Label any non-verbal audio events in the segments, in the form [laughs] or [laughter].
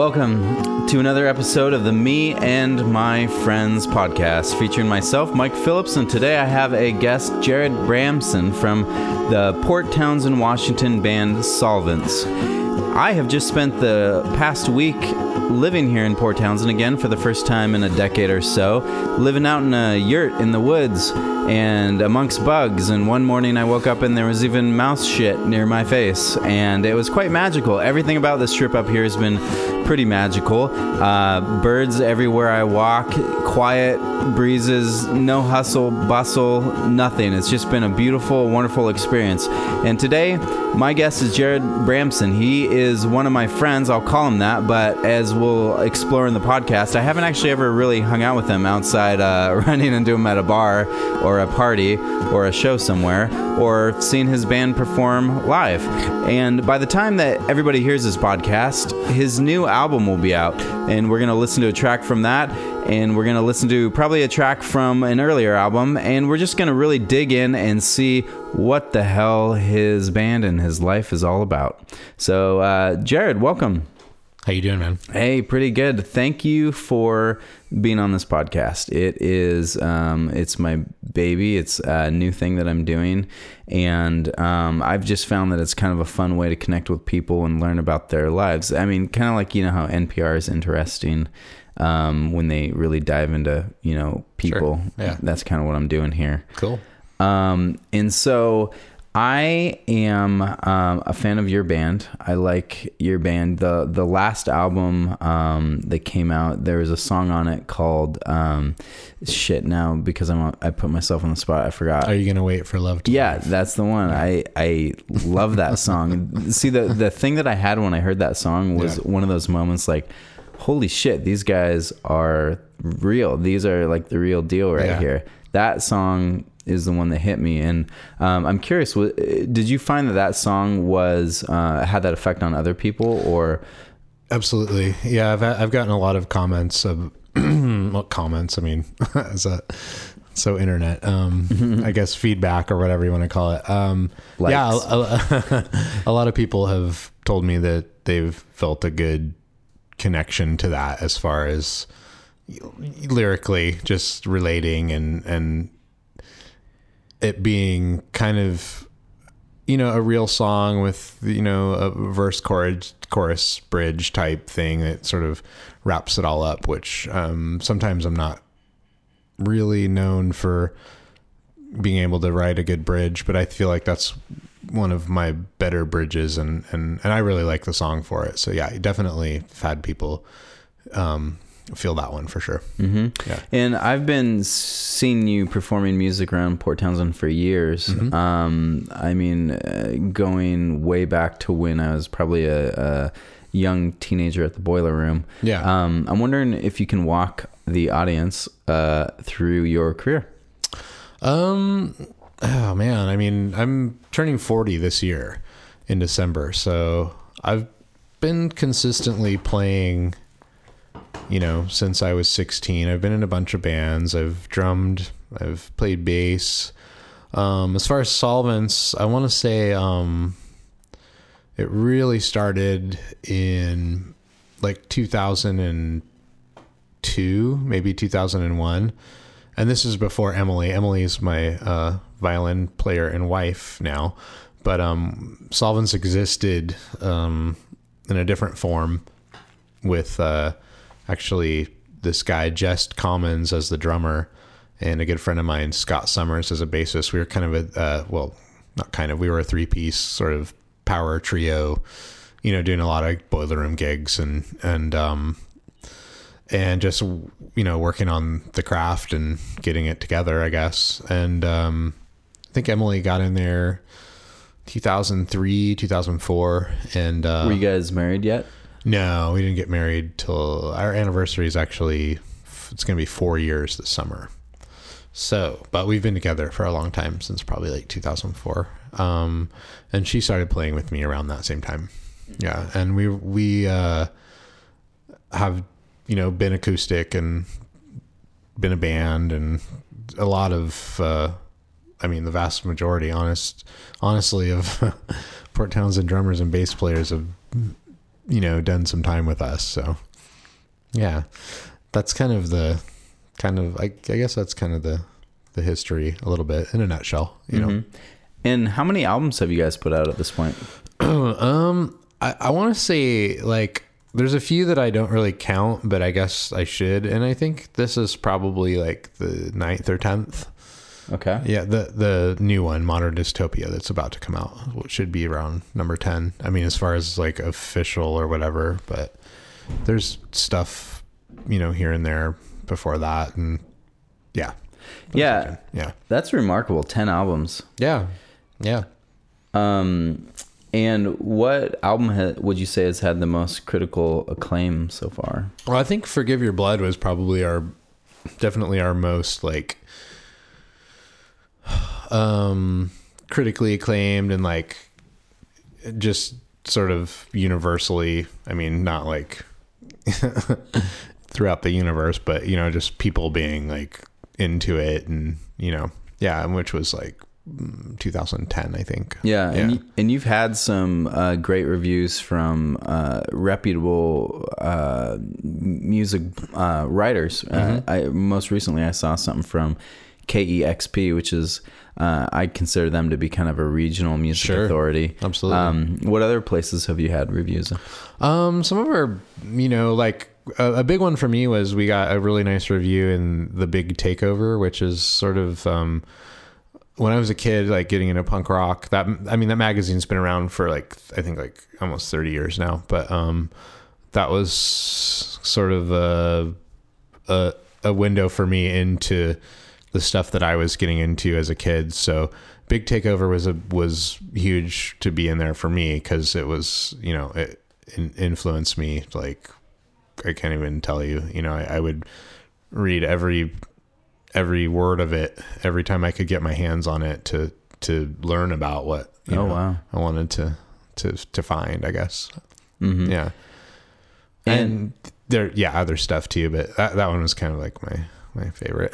Welcome to another episode of the Me and My Friends podcast featuring myself, Mike Phillips, and today I have a guest, Jarrod Bramson from the Port Townsend, Washington band Solvents. I have just spent the past week living here in Port Townsend again for the first time in a decade or so, living out in a yurt in the woods and amongst bugs. And one morning I woke up and there was even mouse shit near my face, and it was quite magical. Everything about this trip up here has been pretty magical. Uh, birds everywhere I walk, quiet breezes, no hustle, bustle, nothing. It's just been a beautiful, wonderful experience. And today, my guest is Jarrod Bramson. He is one of my friends. I'll call him that, but as we'll explore in the podcast, I haven't actually ever really hung out with him outside uh, [laughs] running into him at a bar or a party or a show somewhere or seen his band perform live. And by the time that everybody hears this podcast, his new album will be out. And we're going to listen to a track from that. And we're to listen to probably a track from an earlier album. And we're just to really dig in and see what the hell his band and his life is all about. So, uh, Jarrod, welcome. How you doing, man? Hey, pretty good. Thank you for being on this podcast. It is, um, it's my baby. It's a new thing that I'm doing, and um, I've just found that it's kind of a fun way to connect with people and learn about their lives. I mean, kind of like you know how NPR is interesting um, when they really dive into you know people. Sure. Yeah. that's kind of what I'm doing here. Cool. Um, and so I am um, a fan of your band. I like your band. the The last album um, that came out, there was a song on it called um, "Shit." Now, because I'm I put myself on the spot, I forgot. Are you gonna wait for love to? Yeah, Live? that's the one. I I love that song. [laughs] See the the thing that I had when I heard that song was Yeah. one of those moments like, holy shit, these guys are real. These are like the real deal right Yeah. here. That song is the one that hit me, and um, I'm curious. wa- Did you find that that song was uh, had that effect on other people, or absolutely. Yeah, I've I've gotten a lot of comments of [clears throat] what comments. I mean, [laughs] as a so internet. Um, I guess feedback or whatever you want to call it. Um, yeah, a, a, [laughs] a lot of people have told me that they've felt a good connection to that as far as lyrically just relating and and it being kind of you know a real song with you know a verse chorus chorus bridge type thing that sort of wraps it all up which um sometimes i'm not really known for being able to write a good bridge but i feel like that's one of my better bridges and and and i really like the song for it so yeah definitely had people um feel that one for sure hmm Yeah. And I've been seeing you performing music around Port Townsend for years. Mm-hmm. Um, I mean, uh, going way back to when I was probably a, a young teenager at the Boiler Room. Yeah. Um, I'm wondering if you can walk the audience uh, through your career. Um, oh man, I mean, I'm turning 40 this year in December, so I've been consistently playing, you know, since I was 16. I've been in a bunch of bands. I've drummed. I've played bass. Um, as far as solvents, I want to say, um, it really started in like 2002, maybe 2001 and this is before Emily. Emily is my uh, violin player and wife now, but um, Solvents existed um, in a different form with uh, actually this guy Jest Commons as the drummer and a good friend of mine Scott Summers as a bassist. We were kind of a uh, well, not kind of. We were a three piece sort of power trio, you know, doing a lot of boiler room gigs and and um, and just you know working on the craft and getting it together i guess and um i think emily got in there 2003 2004 and uh Were you guys married yet? no we didn't get married till our anniversary is actually it's gonna be four years this summer. So but we've been together for a long time since probably like 2004 um and she started playing with me around that same time. Yeah and we we uh have you know been acoustic and been a band and a lot of uh I mean the vast majority honest honestly of [laughs] Port Townsend drummers and bass players have you know, done some time with us. So yeah, that's kind of the kind of I, I guess that's kind of the the history a little bit in a nutshell. You know. And how many albums have you guys put out at this point? [clears throat] um, I, I want to say like there's a few that I don't really count, but I guess I should. And I think this is probably like the ninth or tenth. Okay. Yeah, the the new one, Modern Dystopia, that's about to come out, should be around number ten. I mean, as far as like official or whatever, but there's stuff, you know, here and there before that, and yeah, Yeah. yeah, That's remarkable. 10 albums. yeah, yeah. Um, and what album ha- would you say has had the most critical acclaim so far? Well, I think "Forgive Your Blood" was probably our, definitely our most like, um, critically acclaimed and like, just sort of universally. I mean, not like [laughs] throughout the universe, but you know, just people being like into it, and you know, yeah, which was like mm, 2010, I think. Yeah, and, you, and you've had some uh, great reviews from uh, reputable uh, music uh, writers. Uh, I, most recently, I saw something from KEXP, which is uh, I consider them to be kind of a regional music Sure. authority. Absolutely. Um, what other places have you had reviews? Um, some of our, you know, like a, a big one for me was we got a really nice review in the Big Takeover, which is sort of um, when I was a kid, like getting into punk rock. That I mean, that magazine's been around for like I think like almost thirty years now, but um, that was sort of a a, a window for me into the stuff that I was getting into as a kid. So Big Takeover was a was huge to be in there for me because it was you know it in, influenced me like I can't even tell you. You know, I, I would read every every word of it every time I could get my hands on it to to learn about what you Oh, know, wow. I wanted to to to find. I guess. Mhm. Yeah. And- And, there, yeah, other stuff too, but that, that one was kind of like my my favorite.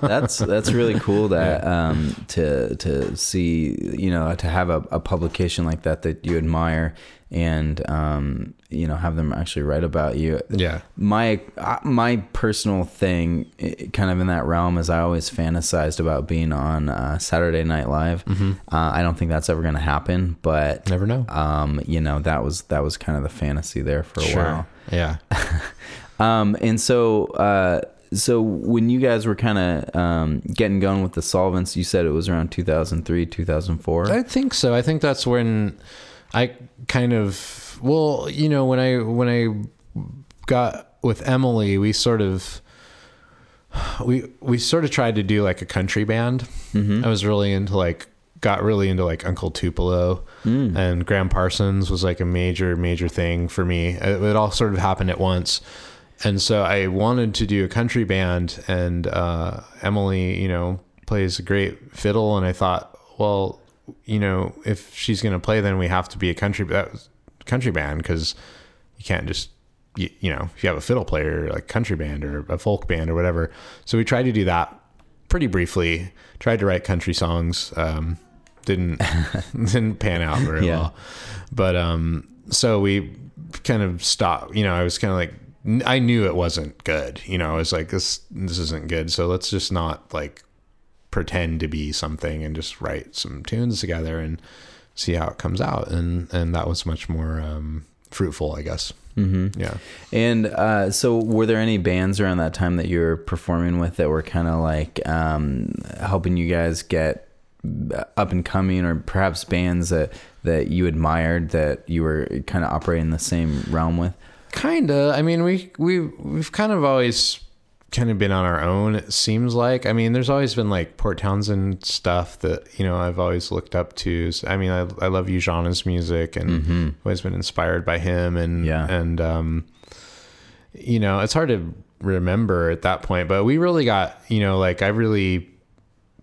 that's that's really cool that [laughs] um, to to see you know to have a, a publication like that that you admire and um, you know have them actually write about you. yeah. My my personal thing, kind of in that realm, is I always fantasized about being on uh, Saturday Night Live. Uh, I don't think that's ever going to happen, but Never know. um, you know that was that was kind of the fantasy there for a while. Yeah. [laughs] Um, and so, uh, so when you guys were kind of um, getting going with the solvents, you said it was around 2003, 2004. I think so. I think that's when I kind of well, you know, when I when I got with Emily, we sort of we we sort of tried to do like a country band. I was really into like got really into like Uncle Tupelo and Gram Parsons was like a major major thing for me. It, it all sort of happened at once. And so I wanted to do a country band and uh, Emily, you know, plays a great fiddle and I thought, well, you know, if she's going to play then we have to be a country that was country band cuz you can't just you, you know, if you have a fiddle player like country band or a folk band or whatever. So we tried to do that pretty briefly. Tried to write country songs. Um, didn't [laughs] didn't pan out very Yeah. well. But um, so we kind of stopped. You know, I was kind of like, I knew it wasn't good. You know, I was like, this this isn't good. So let's just not like pretend to be something and just write some tunes together and see how it comes out. And and that was much more um, fruitful, I guess. Mm-hmm. Yeah. And uh, so, were there any bands around that time that you were performing with that were kind of like um, helping you guys get up and coming, or perhaps bands that that you admired that you were kind of operating in the same realm with? Kinda. I mean, we we we've kind of always kind of been on our own. It seems like. I mean, there's always been like Port Townsend stuff that you know I've always looked up to. So, I mean, I I love Eugenia's music and always been inspired by him. And Yeah. and um, you know, it's hard to remember at that point, but we really got you know like I really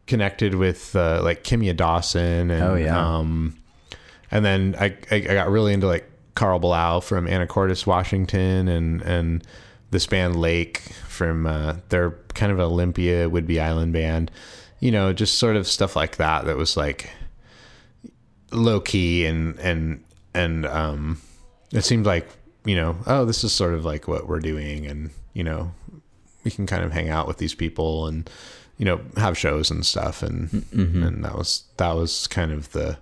connected with uh, like Kimya Dawson and Oh, yeah. um, and then I, I I got really into like Karl Blau from Anacortes, Washington, and and this band Lake from uh, they're kind of Olympia Whidbey Island band, you know, just sort of stuff like that. That was like low key and and and um, it seemed like you know, oh, this is sort of like what we're doing, and you know, we can kind of hang out with these people and you know have shows and stuff, and Mm-hmm. and that was that was kind of the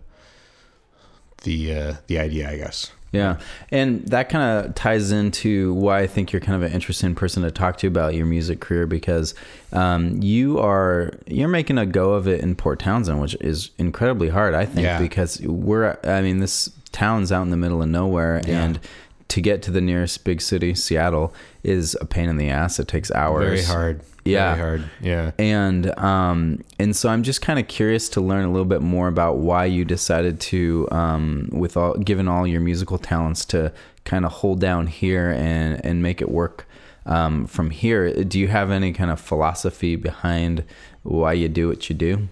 the uh, the idea, I guess. Yeah. And that kind of ties into why I think you're kind of an interesting person to talk to about your music career because um, you are you're making a go of it in Port Townsend, which is incredibly hard, I think, Yeah. because we're I mean this town's out in the middle of nowhere Yeah. and to get to the nearest big city, Seattle, is a pain in the ass. It takes hours. Very hard. Yeah. Very hard. Yeah. and um, and so I'm just kind of curious to learn a little bit more about why you decided to, um, with all given all your musical talents, to kind of hold down here and and make it work um, from here. Do you have any kind of philosophy behind why you do what you do?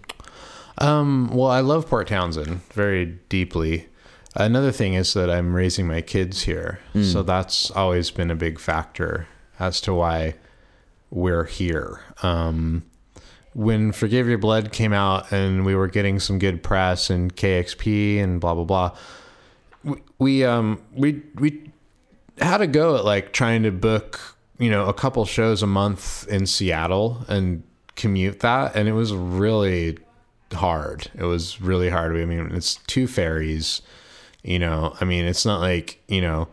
Um, well, I love Port Townsend very deeply. Another thing is that I'm raising my kids here. So that's always been a big factor as to why we're here. Um, when Forgive Your Blood came out and we were getting some good press and KEXP and blah blah blah, we, we um we we had a go at like trying to book you know a couple shows a month in Seattle and commute that, and it was really hard. It was really hard. I mean, it's two ferries. You know, I mean, it's not like you know,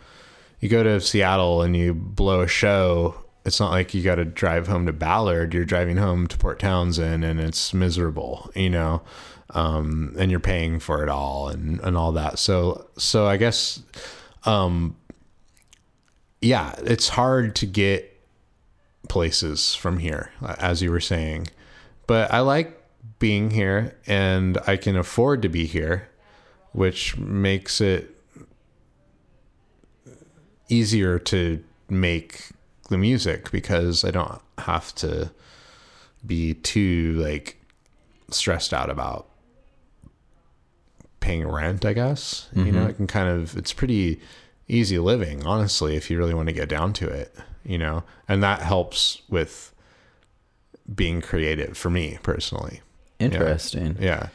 you go to Seattle and you blow a show. It's not like you got to drive home to Ballard. You're driving home to Port Townsend, and it's miserable. You know, um, and you're paying for it all and and all that. So so I guess, um, yeah, it's hard to get places from here, as you were saying, but I like being here, and I can afford to be here which makes it easier to make the music because I don't have to be too like stressed out about paying rent, I guess. You know, mm-hmm. it can kind of it's pretty easy living, honestly, if you really want to get down to it, you know. And that helps with being creative for me personally. Interesting. Yeah. Yeah,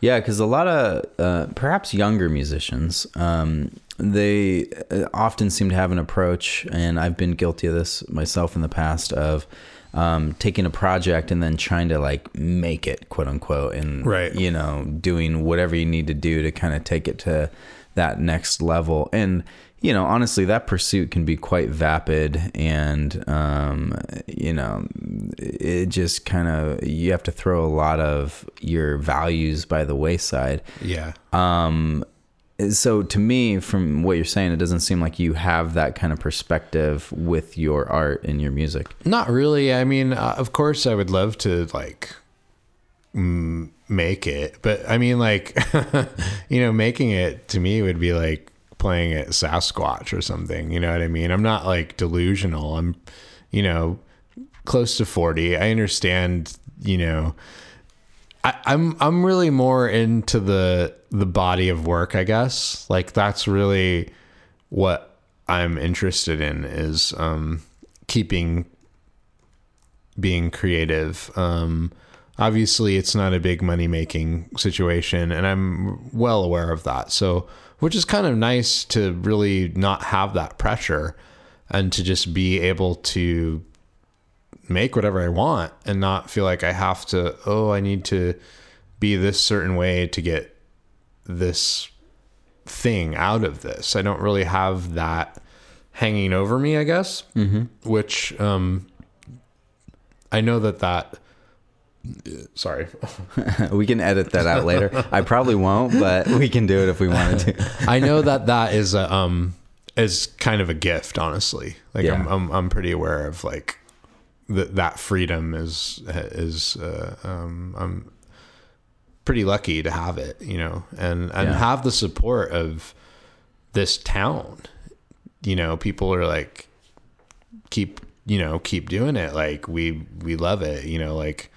because a lot of uh, perhaps younger musicians, um, they uh, often seem to have an approach, and I've been guilty of this myself in the past of um, taking a project and then trying to like make it, quote unquote, and Right. you know, doing whatever you need to do to kind of take it to that next level. And you know, honestly, that pursuit can be quite vapid, and um, you know, it just kind of you have to throw a lot of your values by the wayside. Yeah. Um, so to me, from what you're saying, it doesn't seem like you have that kind of perspective with your art and your music. Not really. I mean, uh, of course, I would love to like m- make it, but I mean, like, [laughs] you know, making it to me would be like playing at Sasquatch or something. You know what I mean? I'm not like delusional. I'm, you know, close to 40. I understand, you know, I, I'm I'm really more into the the body of work, I guess. Like that's really what I'm interested in is um, keeping being creative. Um, obviously, it's not a big money making situation, and I'm well aware of that. So, which is kind of nice to really not have that pressure and to just be able to make whatever I want and not feel like I have to, oh, I need to be this certain way to get this thing out of this. I don't really have that hanging over me, I guess, mm-hmm. which um, I know that that. Sorry. [laughs] we can edit that out later. I probably won't, but we can do it if we wanted to. I know that that is a, um is kind of a gift, honestly. Like I'm, I'm I'm pretty aware of like that that freedom is is uh, um I'm pretty lucky to have it, you know, and and Yeah. have the support of this town. You know, people are like keep you know keep doing it like we we love it you know like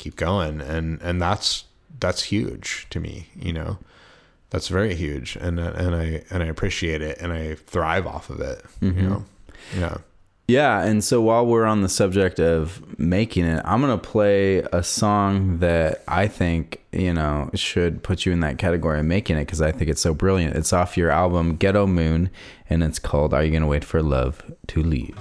keep going. And and that's that's huge to me you know? That's very huge. And and I and I appreciate it. And I thrive off of it you mm-hmm. know? Yeah. Yeah, and so while we're on the subject of making it, I'm gonna play a song that I think you know should put you in that category of making it because I think it's so brilliant. It's off your album Ghetto Moon, and it's called "Are You Gonna Wait for Love to Leave."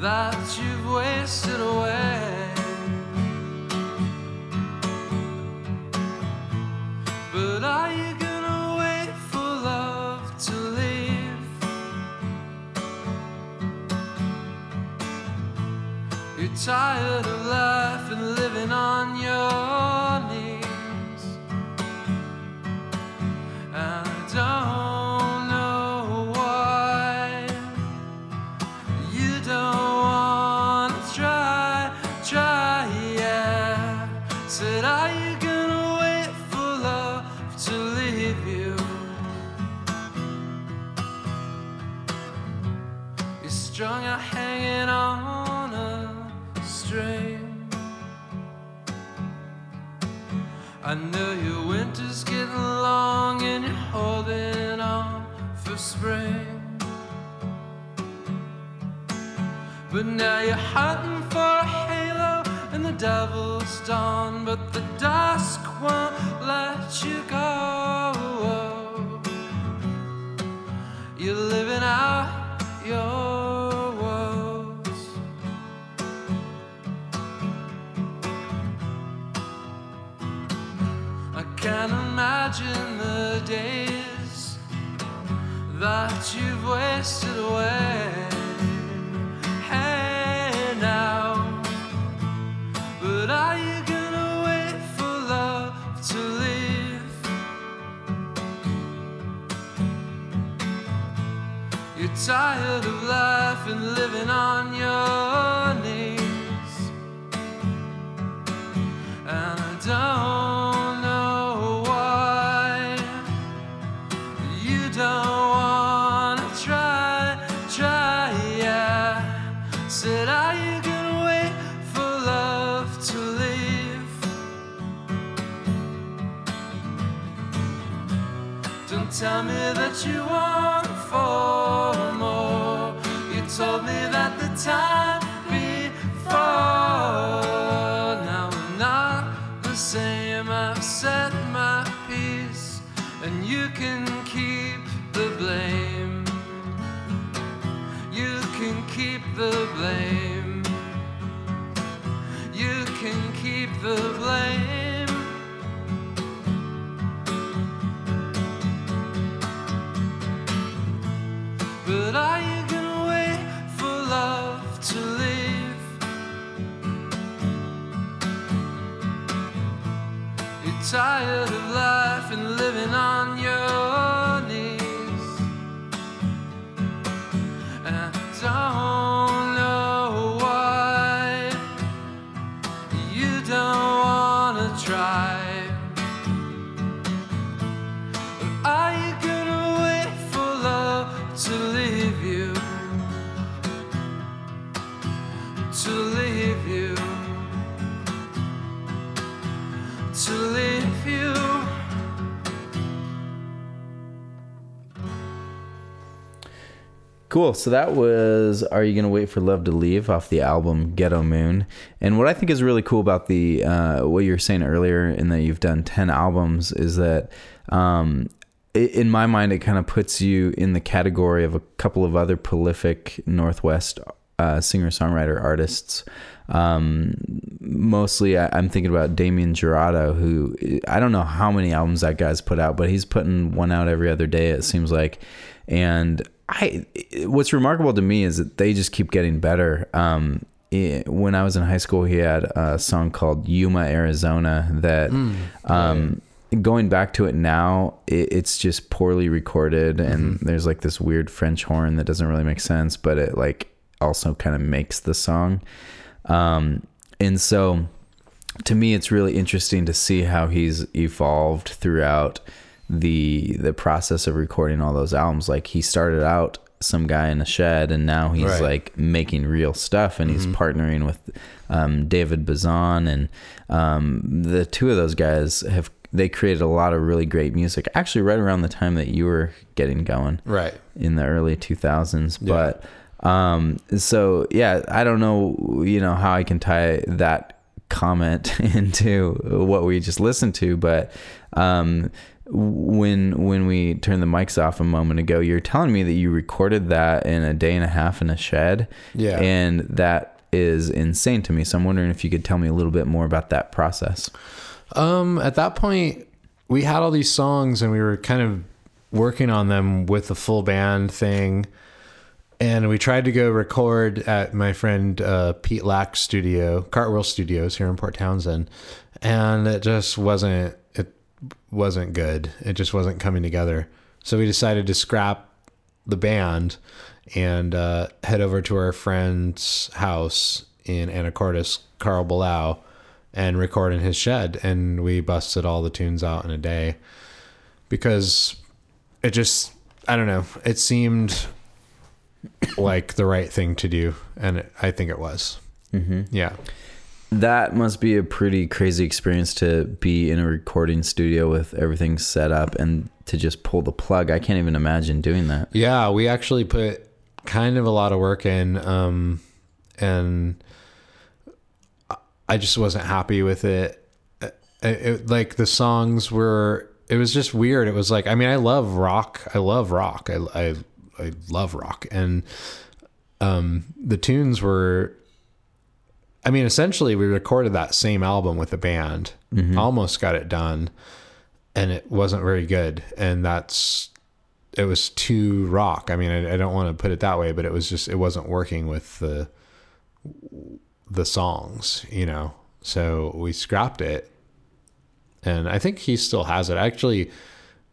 That you've wasted away. But are you gonna wait for love to leave? You're tired of life now you're hunting for a halo in the devil's dawn, but the dusk won't let you go. You're living out your woes. I can't imagine the days that you've wasted away. You're tired of life and living on your knees. And I don't know why you don't wanna try, try, yeah. Said, are you gonna wait for love to leave? Don't tell me that you want the blame. But are you gonna wait for love to leave? You're tired Cool. So that was "Are You Gonna Wait for Love to Leave" off the album Ghetto Moon. And what I think is really cool about the uh, what you were saying earlier, in that you've done ten albums, is that um, i- in my mind, it kind of puts you in the category of a couple of other prolific Northwest uh, singer songwriter artists. Um, mostly, I, I'm thinking about Damien Jurado, who I don't know how many albums that guy's put out, but he's putting one out every other day. It seems like, and I. What's remarkable to me is that they just keep getting better. Um, i- when I was in high school, he had a song called Yuma, Arizona that. Um, going back to it now, it, it's just poorly recorded, and there's like this weird French horn that doesn't really make sense, but it like also kind of makes the song. Um, and so, to me, it's really interesting to see how he's evolved throughout the the process of recording all those albums. Like he started out some guy in a shed, and now he's Right. like making real stuff, and he's partnering with um, David Bazan, and um, the two of those guys have they created a lot of really great music. Actually, right around the time that you were getting going Right. in the early 2000s Yeah. but um so yeah i don't know you know how i can tie that comment [laughs] into what we just listened to but um when when we turned the mics off a moment ago you're telling me that you recorded that in a day and a half in a shed Yeah. and that is insane to me so i'm wondering if you could tell me a little bit more about that process Um, at that point, we had all these songs and we were kind of working on them with the full band thing. And we tried to go record at my friend uh, Pete Lack's studio, Cartwheel Studios here in Port Townsend, and it just wasn't wasn't good. It just wasn't coming together. So we decided to scrap the band and uh, head over to our friend's house in Anacortes, Karl Blau, and record in his shed. And we busted all the tunes out in a day because it just, I don't know, it seemed like the right thing to do. And it, I think it was. Mm-hmm. Yeah. That must be a pretty crazy experience to be in a recording studio with everything set up and to just pull the plug. I can't even imagine doing that. Yeah, we actually put kind of a lot of work in, um, and I just wasn't happy with it. It, it. Like the songs were, it was just weird. It was like, I mean, I love rock. I love rock. I I, I love rock, and um, the tunes were. I mean, essentially, we recorded that same album with a band. Almost got it done, and it wasn't very good. And that's it was too rock. I mean, I, I don't want to put it that way, but it was just it wasn't working with the the songs, you know. So we scrapped it, and I think he still has it. I actually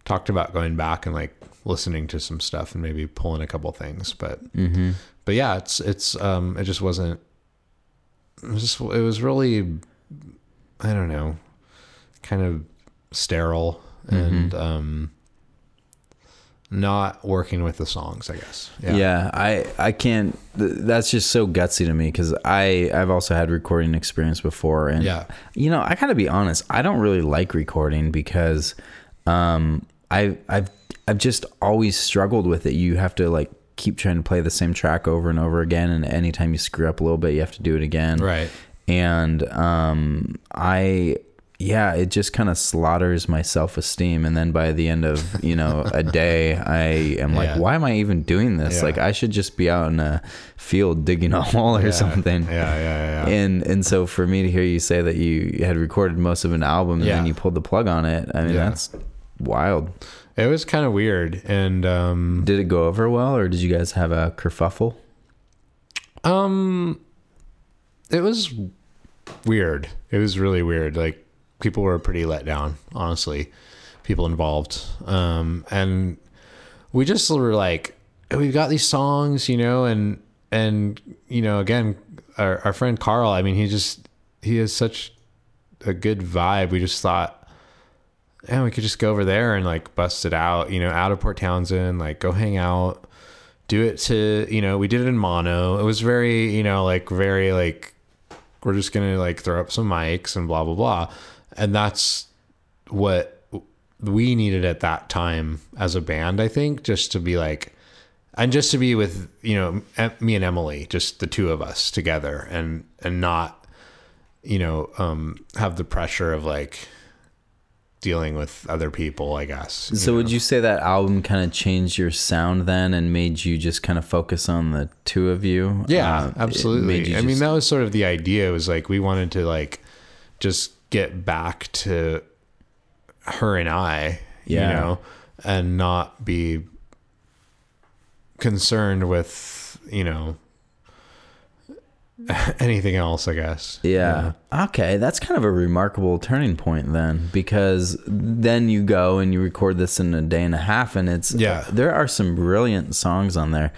talked about going back and like listening to some stuff and maybe pulling a couple things, but but yeah, it's it's um it just wasn't. It was just it was really, I don't know, kind of sterile and um not working with the songs, I guess. Yeah, I I can't. th- That's just so gutsy to me because I I've also had recording experience before, and Yeah. you know I gotta be honest. I don't really like recording because um I I've I've just always struggled with it. You have to like keep trying to play the same track over and over again, and anytime you screw up a little bit, you have to do it again. Right. And um I yeah, it just kind of slaughters my self esteem. And then by the end of, you know, a day, I am like, Yeah. why am I even doing this? Yeah. Like, I should just be out in a field digging a [laughs] hole or Yeah. something. Yeah, yeah, yeah. And and so for me to hear you say that you had recorded most of an album and then you pulled the plug on it, I mean, that's wild. It was kind of weird, and um, Did it go over well or did you guys have a kerfuffle? um, it was weird. It was really weird. Like people were pretty let down, honestly. People involved, um, and we just were like, we've got these songs, you know, and and you know, again, our our friend Karl. I mean, he just he has such a good vibe. We just thought. And we could just go over there and like bust it out, you know, out of Port Townsend, like go hang out, do it to you know we did it in mono. It was very you know like very like we're just gonna like throw up some mics and blah blah blah. And that's what we needed at that time as a band i think just to be like and just to be with you know me and emily just the two of us together and and not you know um have the pressure of like dealing with other people, I guess. So would you say that album kind of changed your sound then and made you just kind of focus on the two of you? Yeah, Uh, absolutely. I mean, that was sort of the idea. Was like we wanted to like just get back to her and I, Yeah. you know, and not be concerned with you know [laughs] anything else. I guess. Yeah. Okay, that's kind of a remarkable turning point then, because then you go and you record this in a day and a half, and it's Yeah. There are some brilliant songs on there.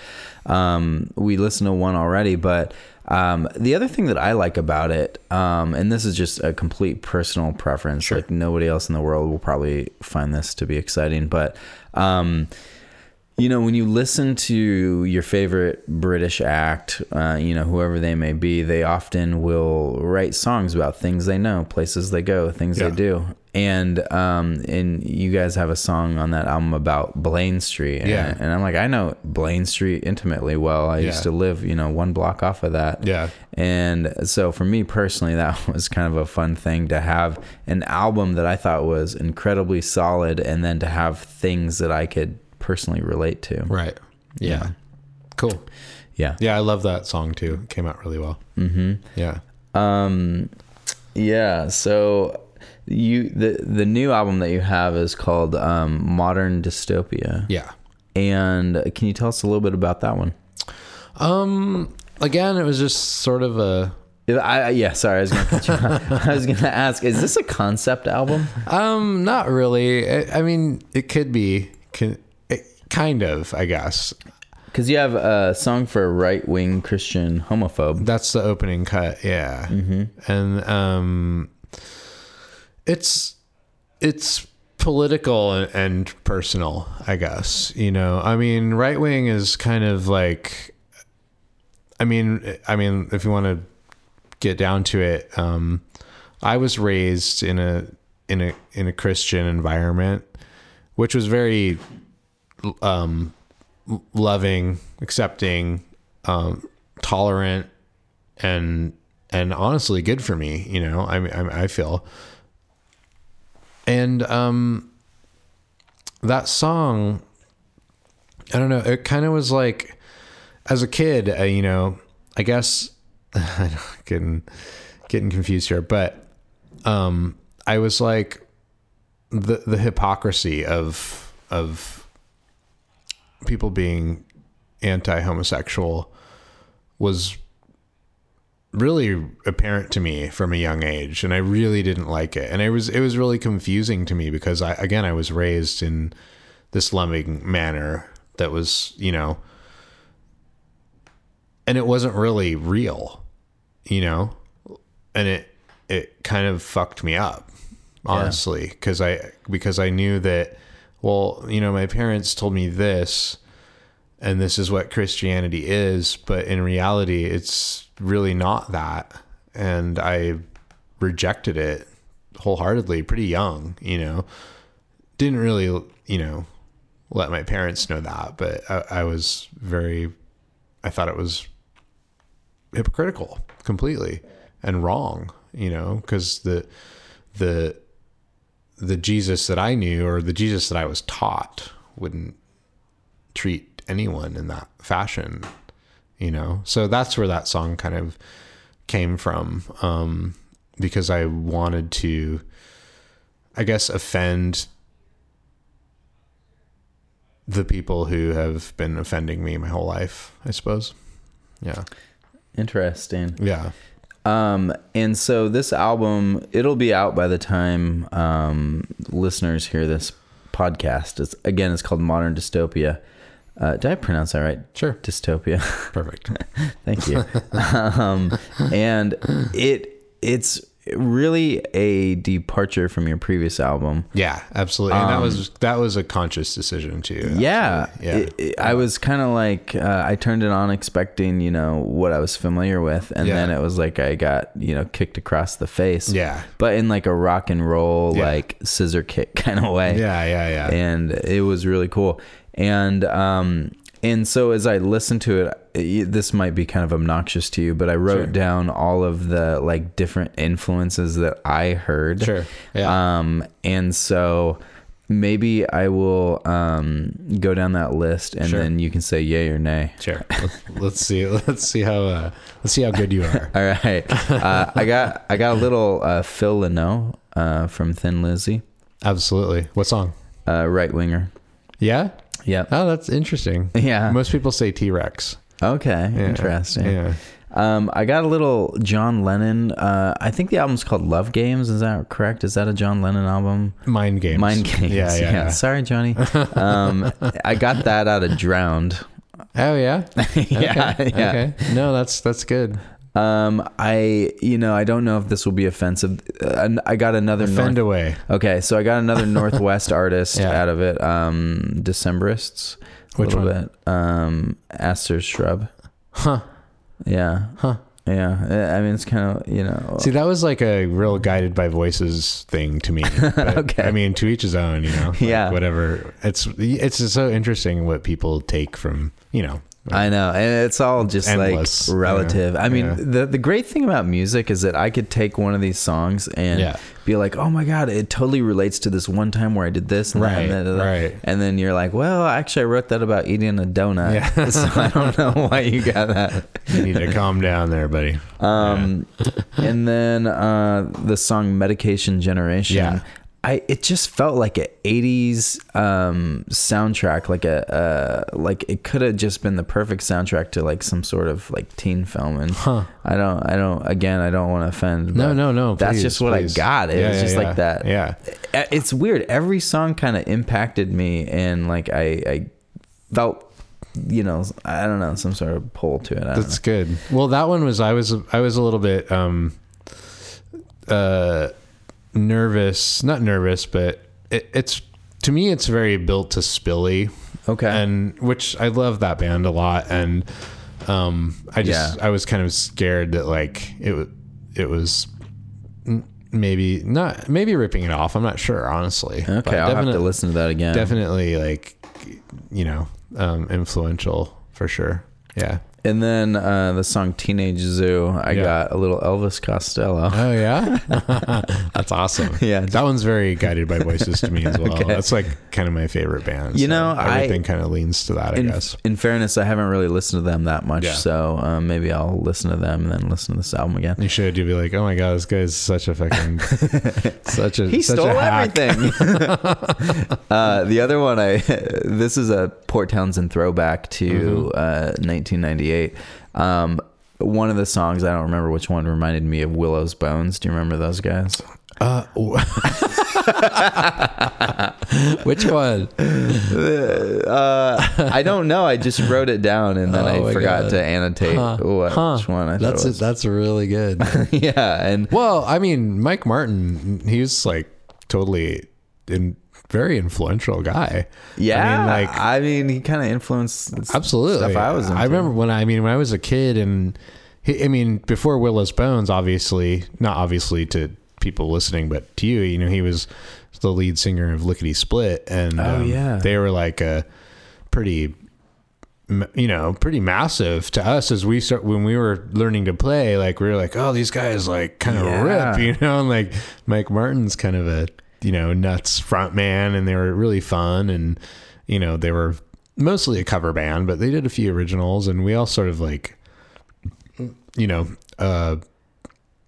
Um, we listened to one already, but um, the other thing that I like about it, um, and this is just a complete personal preference, sure. like nobody else in the world will probably find this to be exciting, but. Um, you know, when you listen to your favorite British act, uh, you know, whoever they may be, they often will write songs about things they know, places they go, things Yeah. they do. And um, and you guys have a song on that album about Blaine Street. And, Yeah. and I'm like, I know Blaine Street intimately well. I used to live, you know, one block off of that. Yeah. And so for me personally, that [laughs] was kind of a fun thing to have an album that I thought was incredibly solid and then to have things that I could personally relate to. Right. Yeah. Cool. Yeah. Yeah, I love that song too. It came out really well. Mm-hmm. Yeah. Um, yeah. So you the the new album that you have is called um, Modern Dystopia. Yeah. And can you tell us a little bit about that one? Um. Again, it was just sort of a I, yeah, sorry, I was gonna cut you off. [laughs] I was gonna ask, is this a concept album? Um, not really. I, I mean, it could be, can, kind of, I guess. Because you have a song for a right wing Christian homophobe. That's the opening cut, yeah. Mm-hmm. And um, it's it's political and, and personal, I guess. You know, I mean, right wing is kind of like, I mean, I mean, if you want to get down to it, um, I was raised in a in a in a Christian environment, which was very um, loving, accepting, um, tolerant, and and honestly good for me. You know, I I, I feel. And um, that song, I don't know. It kind of was like, as a kid, uh, you know, I guess [laughs] I'm getting getting confused here, but um, I was like the the hypocrisy of of people being anti-homosexual was really apparent to me from a young age and I really didn't like it. And it was it was really confusing to me because I again I was raised in this loving manner that was you know and it wasn't really real you know? And it it kind of fucked me up honestly because I because I knew that well you know my parents told me this and this is what Christianity is, but in reality, it's really not that. And I rejected it wholeheartedly, pretty young, you know. Didn't really, you know, let my parents know that, but I, I was very, I thought it was hypocritical completely and wrong, you know, because the, the, the Jesus that I knew or the Jesus that I was taught wouldn't treat anyone in that fashion, you know? So that's where that song kind of came from. Um, because I wanted to, I guess, offend the people who have been offending me my whole life, I suppose. Yeah. Interesting. Yeah. Um, and so this album, it'll be out by the time um, listeners hear this podcast. It's again, it's called Modern Dystopia. Uh, did I pronounce that right? Sure. Dystopia. Perfect. [laughs] Thank you. [laughs] um, and it it's really a departure from your previous album. Yeah, absolutely. And that was that was a conscious decision too. Yeah. Yeah. It- it- I was kind of like uh, I turned it on expecting you know what I was familiar with, and Yeah. then it was like I got you know kicked across the face. Yeah. but in like a rock and roll Yeah. like scissor kick [laughs] kind of way. yeah, yeah, yeah. and it was really cool. And um, and so as I listened to it, it, this might be kind of obnoxious to you, but I wrote Sure. down all of the like different influences that I heard. Sure. Yeah. Um, and so maybe I will um go down that list, and Sure. then you can say yay or nay. Sure. Let's, let's see. Let's see how. Uh, let's see how good you are. [laughs] All right. Uh, I got I got a little uh, Phil Lynott uh, from Thin Lizzy, Absolutely. What song? uh, right winger. Yeah. Yep. Oh, that's interesting. Yeah. Most people say T Rex. Okay. Yeah. Interesting. Yeah. Um, I got a little John Lennon. Uh, I think the album's called Love Games. Is that correct? Is that a John Lennon album? Mind games. Mind Games. Yeah. Yeah. yeah. Sorry, Johnny. [laughs] Um, I got that out of Drowned. Oh yeah. [laughs] yeah. Okay. Yeah. Okay. No, that's that's good. Um, I, you know, I don't know if this will be offensive. Uh, I got another Fend North- away. Okay, so I got another [laughs] Northwest artist Yeah. out of it. Um, Decemberists. A Which little one? bit. Um, Aster's Shrub. Huh. Yeah. Huh. Yeah. I- mean, it's kind of you know. See, that was like a real guided by voices thing to me. [laughs] But, Okay. I mean, to each his own, you know. Like, Yeah. Whatever. It's it's so interesting what people take from you know. I know, and it's all just Endless. like relative. Yeah. I mean, Yeah. the the great thing about music is that I could take one of these songs and Yeah. be like, "Oh my god, it totally relates to this one time where I did this." And Right, that, and that." right. And then you're like, "Well, actually, I wrote that about eating a donut." Yeah. [laughs] so I don't know why you got that. [laughs] You need to calm down there, buddy. Um, and then uh, the song "Medication Generation." Yeah. I it just felt like a '80s um, soundtrack, like a uh, like it could have just been the perfect soundtrack to like some sort of like teen film. And Huh. I don't, I don't. Again, I don't want to offend. No, but no, no. That's please, just what please. I got. It Yeah, was yeah, just yeah. like that. Yeah. Uh, It's weird. Every song kind of impacted me, and like I, I felt, you know, I don't know, some sort of pull to it. I That's good. Well, that one was I was I was a little bit um uh nervous, not nervous, but it, it's to me it's very built to Spilly. Okay. And which I love that band a lot and um I just Yeah. I was kind of scared that like it was it was maybe not maybe ripping it off. I'm not sure honestly. But okay, I'll have to listen to that again. Definitely like you know, um influential for sure. Yeah. And then uh, the song Teenage Zoo, I Yeah. got a little Elvis Costello. Oh yeah, [laughs] that's awesome. Yeah. that one's very guided by voices to me as well. Okay. That's like kind of my favorite band. You so know, I- everything kind of leans to that. I in, guess. in fairness, I haven't really listened to them that much, Yeah. so um, maybe I'll listen to them and then listen to this album again. You should. You'd be like, oh my god, this guy's such a fucking, [laughs] such a, He such stole a everything. [laughs] uh, the other one, I this is a Port Townsend throwback to Mm-hmm. uh, 1998. Um, one of the songs I don't remember which one reminded me of Willow's Bones. Do you remember those guys? Uh, [laughs] which one? Uh, I don't know. I just wrote it down and then Oh I forgot God. to annotate Huh. what, Huh. which one I thought That's it was. that's really good. [laughs] yeah, and well, I mean, Mike Martin, he's like totally in very influential guy. yeah, I mean, like I mean, he kind of influenced absolutely stuff I was. Into. I remember when I mean when I was a kid and he, I mean before Willow's Bones, obviously not obviously to people listening, but to you, you know, he was the lead singer of Lickety Split, and Oh, um, yeah. they were like a pretty. You know, pretty massive to us as we start when we were learning to play. Like we were like, oh, these guys like kind of Yeah. rip, [laughs] you know. And like Mike Martin's kind of a you know nuts front man, and they were really fun. And you know, they were mostly a cover band, but they did a few originals, and we all sort of like, you know, uh,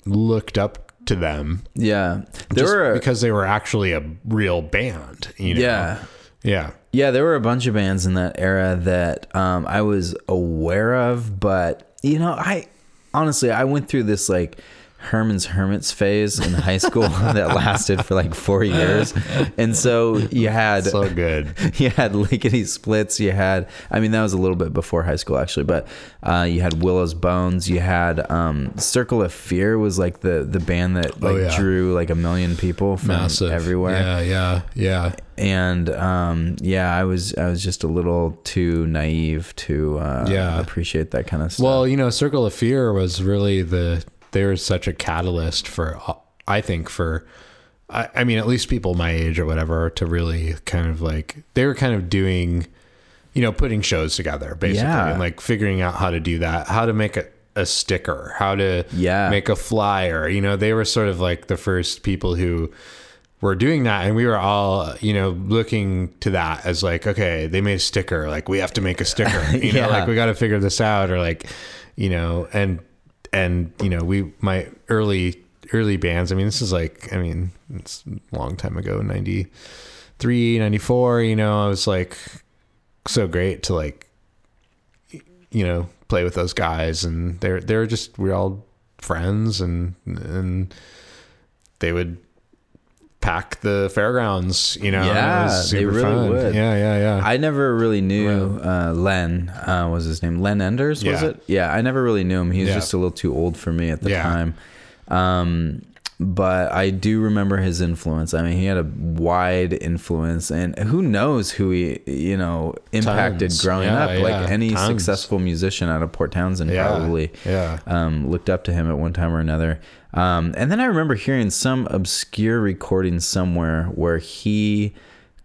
looked up to them. Yeah, there just were because they were actually a real band. You know? yeah. yeah, Yeah, there were a bunch of bands in that era that um, I was aware of, but you know, I honestly I went through this like Herman's Hermits phase in high school [laughs] that lasted for like four years, and so you had so good. [laughs] you had lickety splits you had i mean that was a little bit before high school actually but uh, you had willow's bones you had um, circle of fear was like the the band that like Oh, yeah. drew like a million people from Massive everywhere Yeah, yeah, yeah. and um, yeah i was i was just a little too naive to uh, Yeah. appreciate that kind of stuff Well, you know, Circle of Fear was really the they were such a catalyst for I think for I, I mean at least people my age or whatever to really kind of like they were kind of doing you know, putting shows together basically, Yeah. and like figuring out how to do that, how to make a, a sticker, how to Yeah. make a flyer. You know, they were sort of like the first people who were doing that, and we were all, you know, looking to that as like, okay, they made a sticker, like we have to make a sticker. [laughs] You Yeah. know, like we got to figure this out, or like, you know, and and you know, we my early early bands. I mean, this is like, I mean, it's a long time ago, 93, 94, You know, I was like so great to like you know play with those guys and they're they're just we're all friends and and they would pack the fairgrounds you know Yeah, they really fun. would. yeah yeah yeah I never really knew uh, Len. Uh, was his name Len Enders? Was Yeah. it? Yeah, I never really knew him. He was Yeah. just a little too old for me at the Yeah. time. Um, but I do remember his influence. I mean, he had a wide influence, and who knows who he, you know, impacted Tons. growing Yeah, up. Like any tons. successful musician out of Port Townsend, Yeah, probably yeah. um, looked up to him at one time or another. Um, and then I remember hearing some obscure recording somewhere where he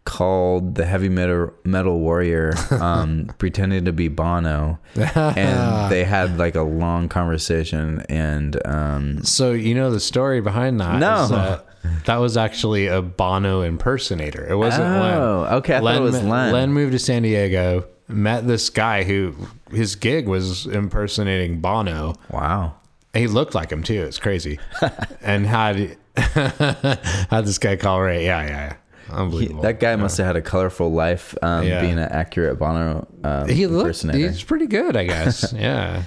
called the heavy metal, metal warrior [laughs] um, pretending to be Bono, and [laughs] they had like a long conversation. And um, so you know the story behind that No. that that was actually a Bono impersonator it wasn't Len Oh, okay, I thought it was Len. Len moved to San Diego met this guy who his gig was impersonating Bono wow, He looked like him too. It's crazy. [laughs] and had [laughs] had this guy call Ray. Yeah, yeah, yeah. He- Unbelievable. that guy must have had a colorful life, um, Yeah. being an accurate Bono um, he looked. He's pretty good, I guess. [laughs] yeah.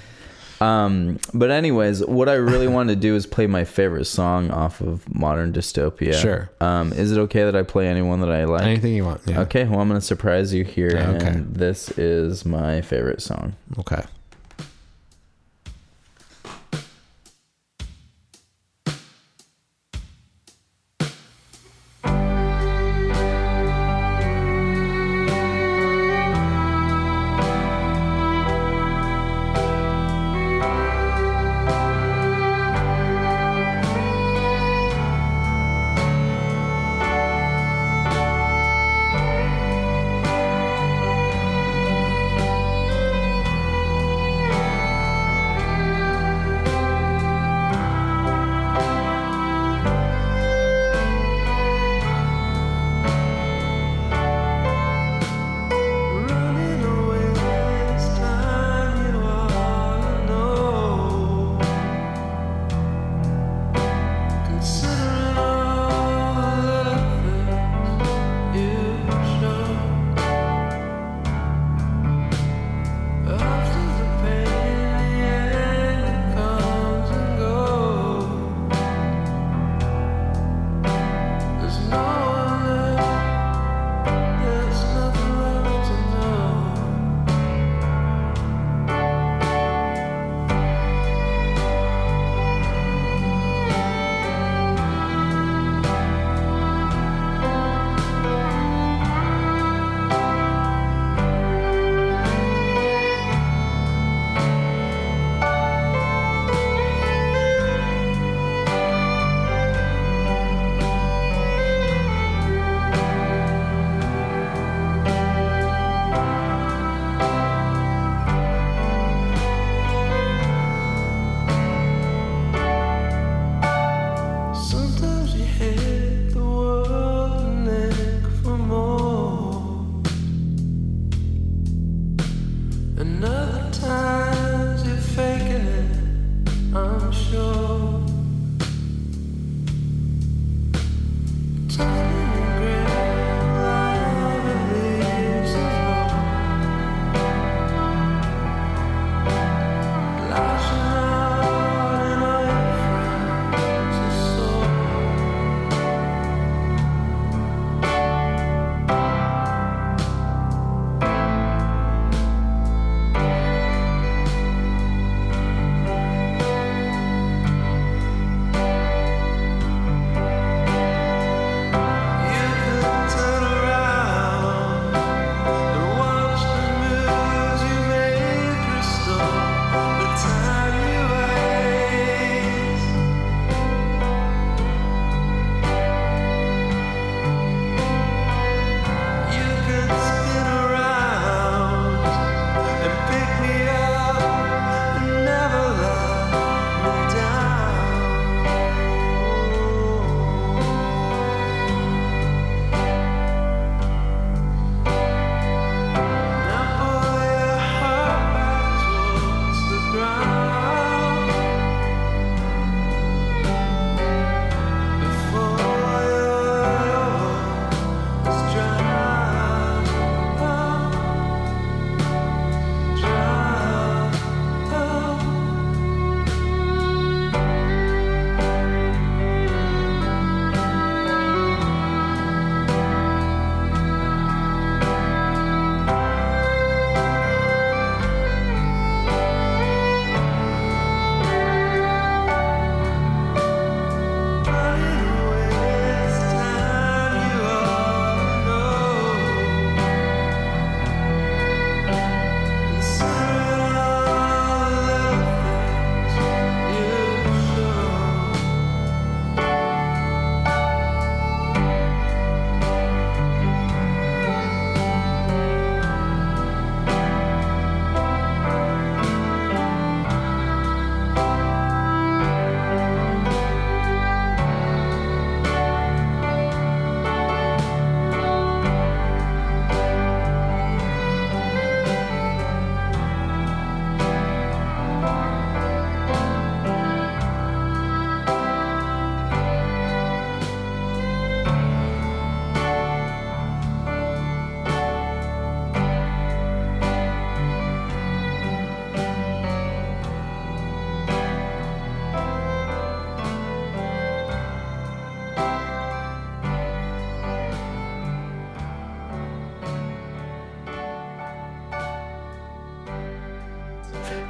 Um, but anyways, what I really wanted to do is play my favorite song off of Modern Dystopia. Sure. Um, is it okay that I play anyone that I like? Anything you want. Yeah. Okay, well I'm gonna surprise you here, Okay. and this is my favorite song. Okay.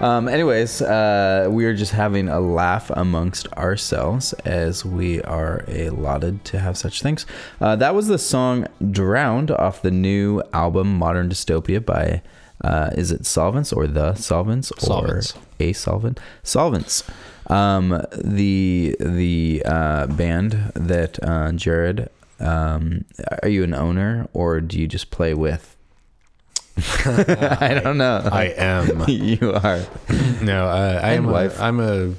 Um, anyways, uh, we are just having a laugh amongst ourselves as we are allotted to have such things. Uh, that was the song "Drowned" off the new album "Modern Dystopia" by. Uh, is it Solvents or the Solvents or Solvents. a Solvent? Solvents. Um, the the uh, band that uh, Jarrod. Um, are you an owner or do you just play with? [laughs] I don't know. I am. [laughs] you are. No, uh, I And am. A, wife. I'm a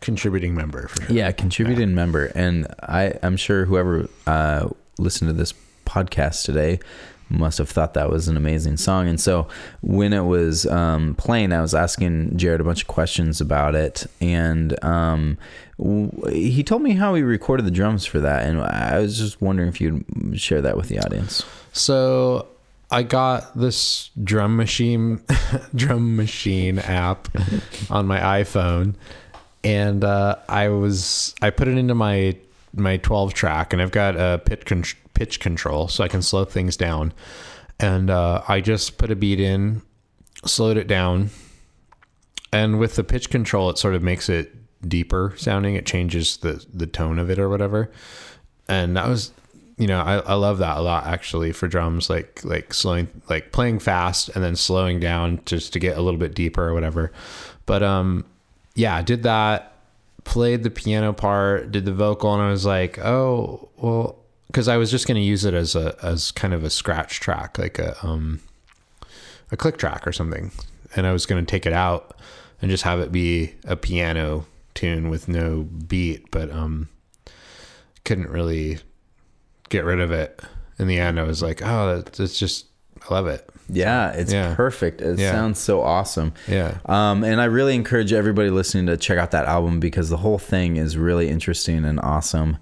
contributing member for sure. Yeah, contributing member, and I I'm sure whoever uh, listened to this podcast today must have thought that was an amazing song. And so when it was um, playing, I was asking Jarrod a bunch of questions about it, and um, w- he told me how he recorded the drums for that, and I was just wondering if you'd share that with the audience. So I got this drum machine, [laughs] drum machine app on my iPhone, and uh, I was I put it into my my 12 track, and I've got a pitch con- pitch control, so I can slow things down. And uh, I just put a beat in, slowed it down, and with the pitch control, it sort of makes it deeper sounding. It changes the the tone of it or whatever. And that was, you know, I, I love that a lot actually for drums, like like slowing, like playing fast and then slowing down just to get a little bit deeper or whatever. But um, yeah, I did that. Played the piano part, did the vocal, and I was like, oh well, because I was just going to use it as a as kind of a scratch track, like a um a click track or something. And I was going to take it out and just have it be a piano tune with no beat, but um couldn't really get rid of it. In the end, I was like, oh, that's it's just I love it. Yeah, it's Yeah. perfect. It Yeah. sounds so awesome. Yeah. Um, and I really encourage everybody listening to check out that album because the whole thing is really interesting and awesome.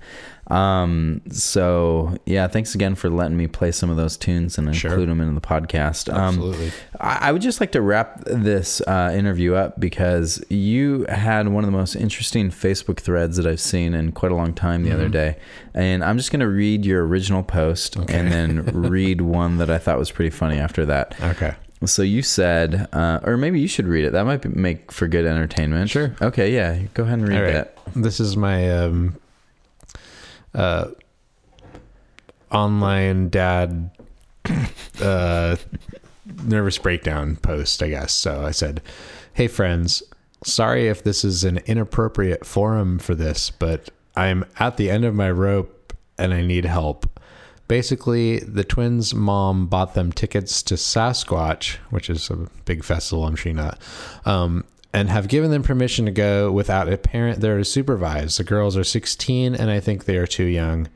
Um, so yeah, thanks again for letting me play some of those tunes and Sure. include them in the podcast. Um, Absolutely. I, I would just like to wrap this uh, interview up because you had one of the most interesting Facebook threads that I've seen in quite a long time the other day, and I'm just going to read your original post and then [laughs] read one that I thought was pretty funny after that. Okay. So you said, uh, or maybe you should read it. That might be, make for good entertainment. Sure. Okay. Yeah. Go ahead and read right. that. This is my um uh online dad uh nervous breakdown post, I guess. So I said, "Hey friends, sorry if this is an inappropriate forum for this, but I'm at the end of my rope and I need help." Basically, the twins' mom bought them tickets to Sasquatch, which is a big festival, I'm sure not, um, and have given them permission to go without a parent there to supervise. The girls are 16, and I think they are too young.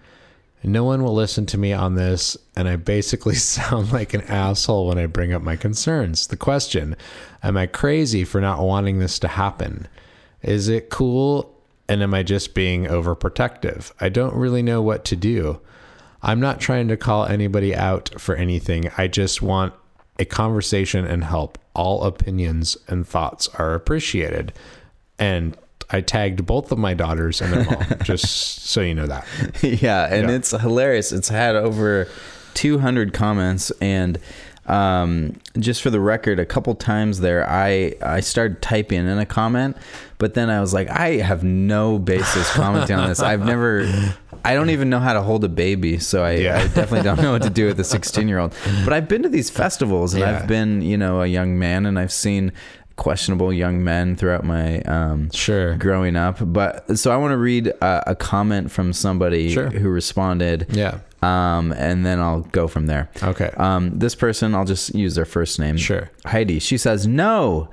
No one will listen to me on this, and I basically [laughs] sound like an asshole when I bring up my concerns. The question Am I crazy for not wanting this to happen? Is it cool, and am I just being overprotective? I don't really know what to do. I'm not trying to call anybody out for anything. I just want a conversation and help. All opinions and thoughts are appreciated. And I tagged both of my daughters and their mom, just so you know that. yeah, and Yeah. it's hilarious. It's had over 200 comments, and um, just for the record, a couple times there, I I started typing in a comment, but then I was like, I have no basis commenting on this. I've never. I don't even know how to hold a baby, so I, Yeah. I definitely don't know what to do with a [laughs] 16 year old. But I've been to these festivals, and Yeah. I've been, you know, a young man, and I've seen questionable young men throughout my um, Sure. growing up. But so I want to read a, a comment from somebody Sure. who responded. Yeah. Um, and then I'll go from there. Okay. Um, this person, I'll just use their first name. Sure. Heidi. She says, No.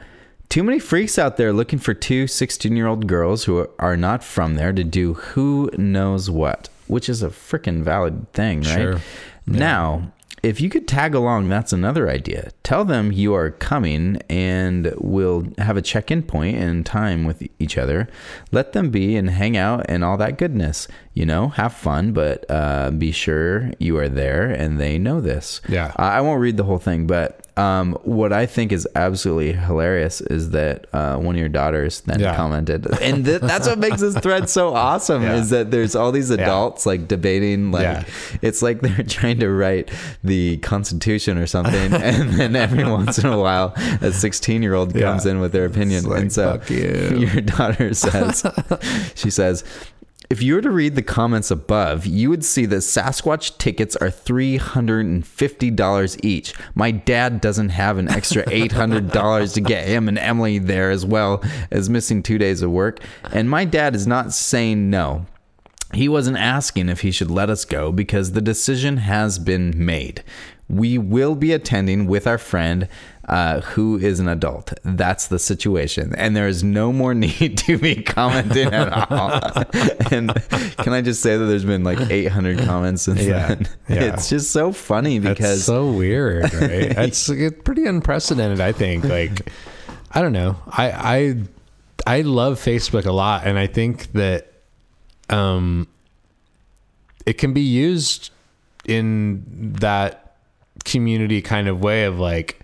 Too many freaks out there looking for two 16 year old girls who are not from there to do who knows what, which is a freaking valid thing, right? Sure. Now, if you could tag along, that's another idea. Tell them you are coming and we'll have a check in point and time with each other. Let them be and hang out and all that goodness. You know, have fun, but uh, be sure you are there and they know this. Yeah. I I won't read the whole thing, but um, what I think is absolutely hilarious is that uh, one of your daughters then Yeah. commented, and th- that's what makes this thread so [laughs] awesome. Yeah. Is that there's all these adults like debating, like Yeah. it's like they're [laughs] trying to write the Constitution or something, [laughs] and then every once in a while, a 16 year old Yeah. comes in with their opinion, like, and so you." your daughter says, she says. If you were to read the comments above, you would see that Sasquatch tickets are $350 each. My dad doesn't have an extra [laughs] $800 to get him and Emily there as well as missing two days of work. And my dad is not saying no. He wasn't asking if he should let us go because the decision has been made. We will be attending with our friend uh, who is an adult. That's the situation. And there is no more [laughs] need to be commenting at all. [laughs] and can I just say that there's been like 800 comments since Yeah. then? Yeah. [laughs] It's just so funny That's because. so weird, right? it's, it's pretty unprecedented. I think. Like, I don't know. I I I love Facebook a lot, and I think that um, it can be used in that community kind of way of like,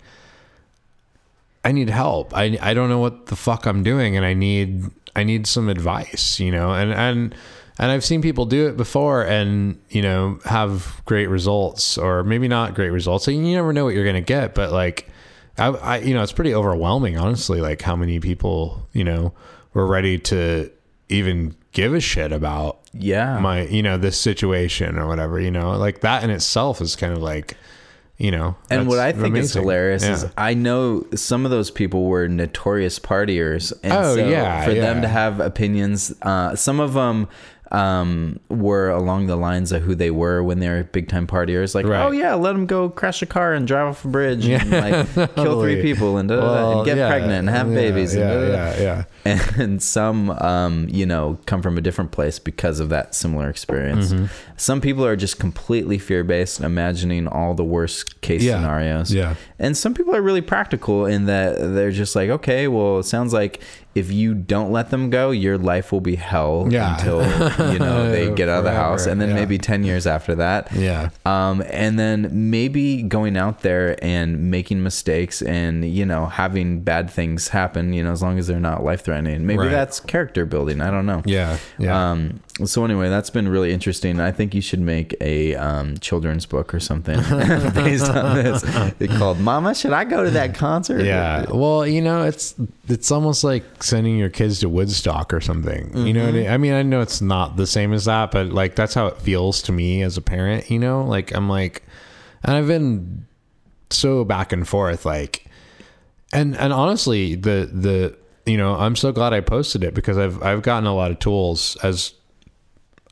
I need help. I I don't know what the fuck I'm doing, and I need I need some advice, you know, and and. And I've seen people do it before and, you know, have great results or maybe not great results. So you never know what you're going to get. But like, I, I, you know, it's pretty overwhelming, honestly, like how many people, you know, were ready to even give a shit about yeah. my, you know, this situation or whatever, you know, like that in itself is kind of like, you know, And what I think is amazing. hilarious is I know some of those people were notorious partiers, and Oh, so yeah, for them to have opinions, uh, some of them um, were along the lines of who they were when they were big time partiers. Like, Right. oh yeah, let them go crash a car and drive off a bridge and like [laughs] kill three people and, da, da, da, Well, and get yeah, pregnant and have yeah, babies. Yeah, and, yeah, yeah. and some um, you know come from a different place because of that similar experience Mm-hmm. some people are just completely fear-based imagining all the worst case scenarios Yeah. and some people are really practical in that they're just like okay well it sounds like if you don't let them go your life will be hell Yeah. until you know [laughs] they get out of the house and then yeah. maybe 10 years after that Yeah. um, and then maybe going out there and making mistakes and you know having bad things happen you know as long as they're not life threatening maybe Right. that's character building i don't know Yeah. Yeah. um, so anyway that's been really interesting i think you should make a um, children's book or something [laughs] [laughs] based on this it's called mama should i go to that concert Yeah. Well, you know, it's it's almost like sending your kids to Woodstock or something. You know what I mean? I mean, I know it's not the same as that, but like that's how it feels to me as a parent, you know? Like I'm like and I've been so back and forth like and and honestly, the the you know, I'm so glad I posted it because I've I've gotten a lot of tools as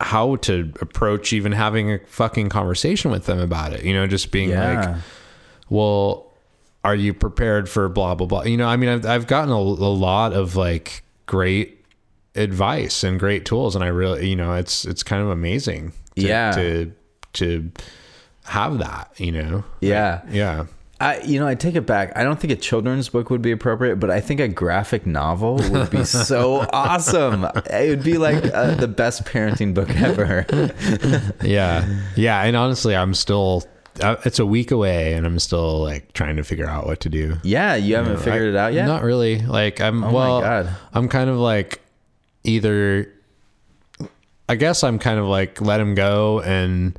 how to approach even having a fucking conversation with them about it. You know, just being yeah like well, are you prepared for blah blah blah? You know, I mean, I've I've gotten a, a lot of like great advice and great tools, and I really, you know, it's it's kind of amazing. To, Yeah. To to have that, you know. yeah Yeah. I, you know, I take it back. I don't think a children's book would be appropriate, but I think a graphic novel would be so [laughs] awesome. It would be like uh, the best parenting book ever. [laughs] Yeah. Yeah. And honestly, I'm still. Uh, it's a week away, and I'm still like trying to figure out what to do. Yeah, you haven't figured I- it out yet. Not really. Like I'm. Oh my well, God. I'm kind of like either. I guess I'm kind of like let them go and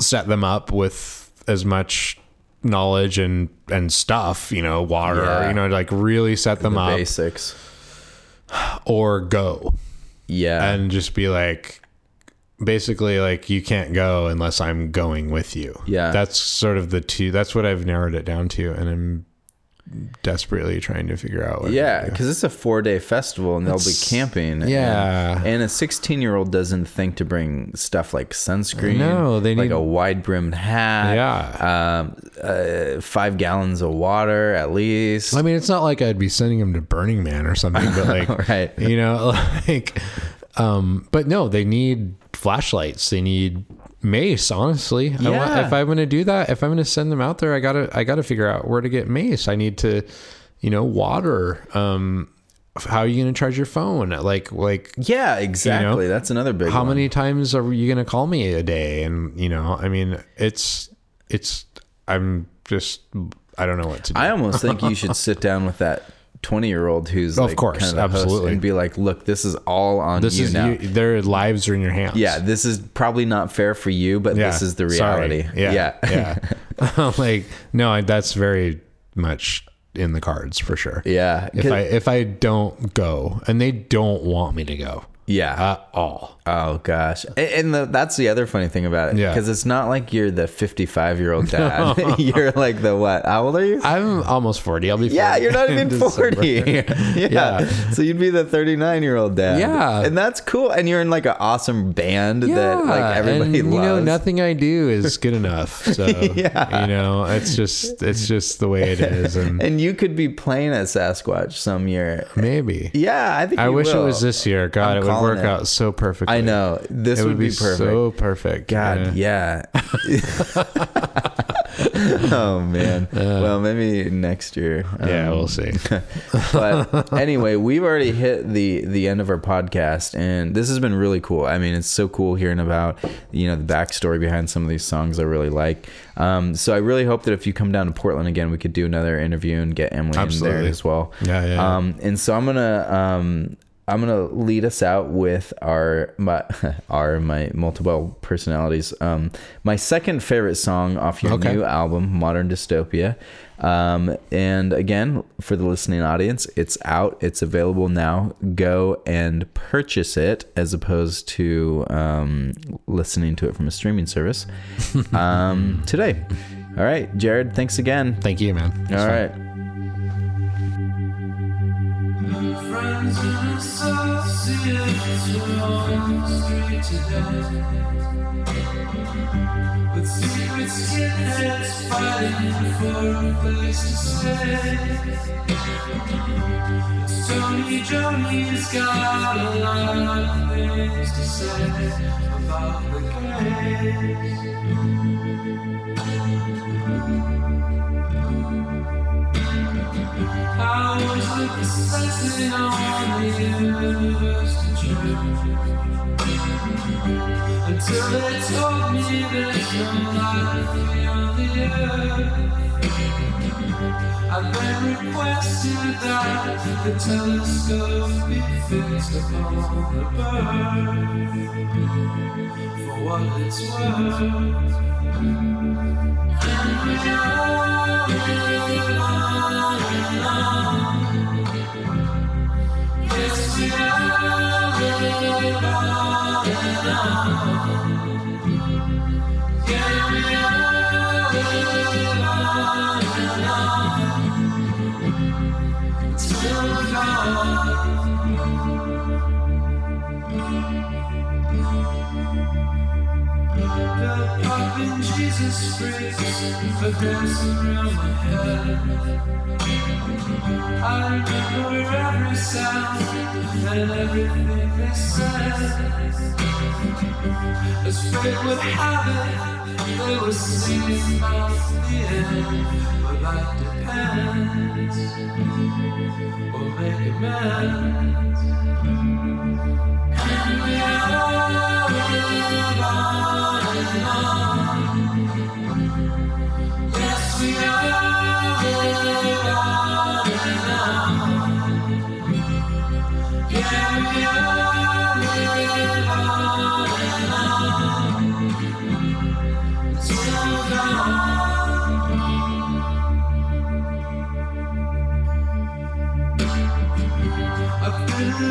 set them up with as much knowledge and and stuff, you know, water, Yeah. you know, like really set them the up basics. or go Yeah, and just be like basically like you can't go unless I'm going with you. Yeah. That's sort of the two that's what I've narrowed it down to and I'm desperately trying to figure out yeah, because it's a four day festival and they'll be It's- camping. and- yeah. and, a sixteen year old doesn't think to bring stuff like sunscreen. No, they need like need- a wide brimmed hat. Yeah. um, uh, five gallons of water at least. I mean, it's not like I'd be sending him to Burning Man or something, but [laughs] like, Right. you know, [laughs] like, um, but no, they need flashlights. They need mace. Honestly, I want, Yeah. if I'm going to do that, if I'm going to send them out there, I gotta, I gotta figure out where to get mace. I need to, you know, water. Um, how are you going to charge your phone? Like, like, yeah, exactly. That's another big. how one. many times are you going to call me a day? And you know, I mean, it's, it's, I'm just, I don't know what to do. I almost think you [laughs] should sit down with that 20 year old who's Of like course, kind of absolutely. and be like, look, this is all on this you is now. you, their lives are in your hands. yeah, this is probably not fair for you, but Yeah, this is the sorry. reality. Yeah, Yeah. yeah. [laughs] [laughs] like no, that's very much in the cards for sure. Yeah. If I if I don't go and they don't want me to go yeah. at all, Oh gosh, and, and the, that's the other funny thing about it, Yeah. because it's not like you're the 55 year old dad. [laughs] [laughs] you're like the what? How old are you? I'm almost forty. I'll be 40 yeah, you're not [laughs] even 40. yeah. Yeah. so you'd be the 39 year old dad. Yeah. and that's cool. And you're in like an awesome band that like everybody and, loves. You know, nothing I do is good enough. So Yeah. you know, it's just it's just the way it is, and and you could be playing at Sasquatch some year. maybe. Yeah, I think I wish will. it was this year. God, I'm it would work it. out so perfectly. I know this would, would be, be perfect. so perfect. God, Yeah. yeah. [laughs] oh man. [laughs] well, maybe next year. Yeah, Um, we'll see. [laughs] but anyway, we've already hit the the end of our podcast, and this has been really cool. I mean, it's so cool hearing about you know the backstory behind some of these songs I really like. Um, so I really hope that if you come down to Portland again, we could do another interview and get Emily in there as well. Yeah, yeah, yeah. Um, and so I'm gonna um, I'm gonna lead us out with our my [laughs] our my multiple personalities. Um, my second favorite song off your Okay. new album, Modern Dystopia. Um, and again, for the listening audience, it's out. It's available now. Go and purchase it as opposed to um, listening to it from a streaming service [laughs] um, today. All right, Jarrod. Thanks again. Thank you, man. All right. Friends and associates were on the street today. With secret skinheads fighting for a place to stay. It's Tony Joni's got a lot of things to say about the gays. I was setting on the university church Until they told me there's no life beyond the earth I then requested that the telescope be fixed upon the bird. For what it's worth. And we on on and on. Yeah, we all live on As fate would have it, they were singing about the end, but that depends. We'll make amends. And we all live on and on. Yes, we all live on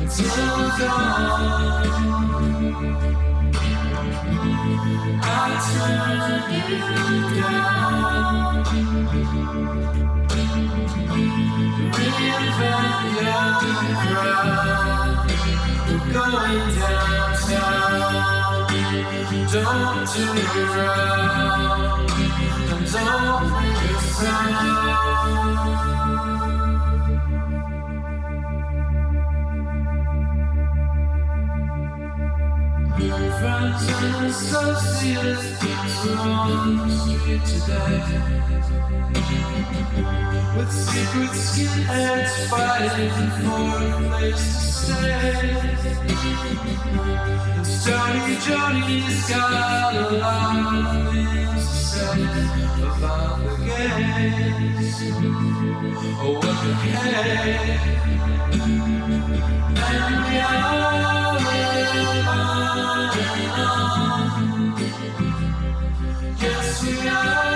Until dawn. Around and don't make a sound. Friends and associates are on the street today With secret skinheads fighting for a place to stay And Stony Johnny's got a lot of things to say About the gays Oh, what the heck? And we are Yes, we are.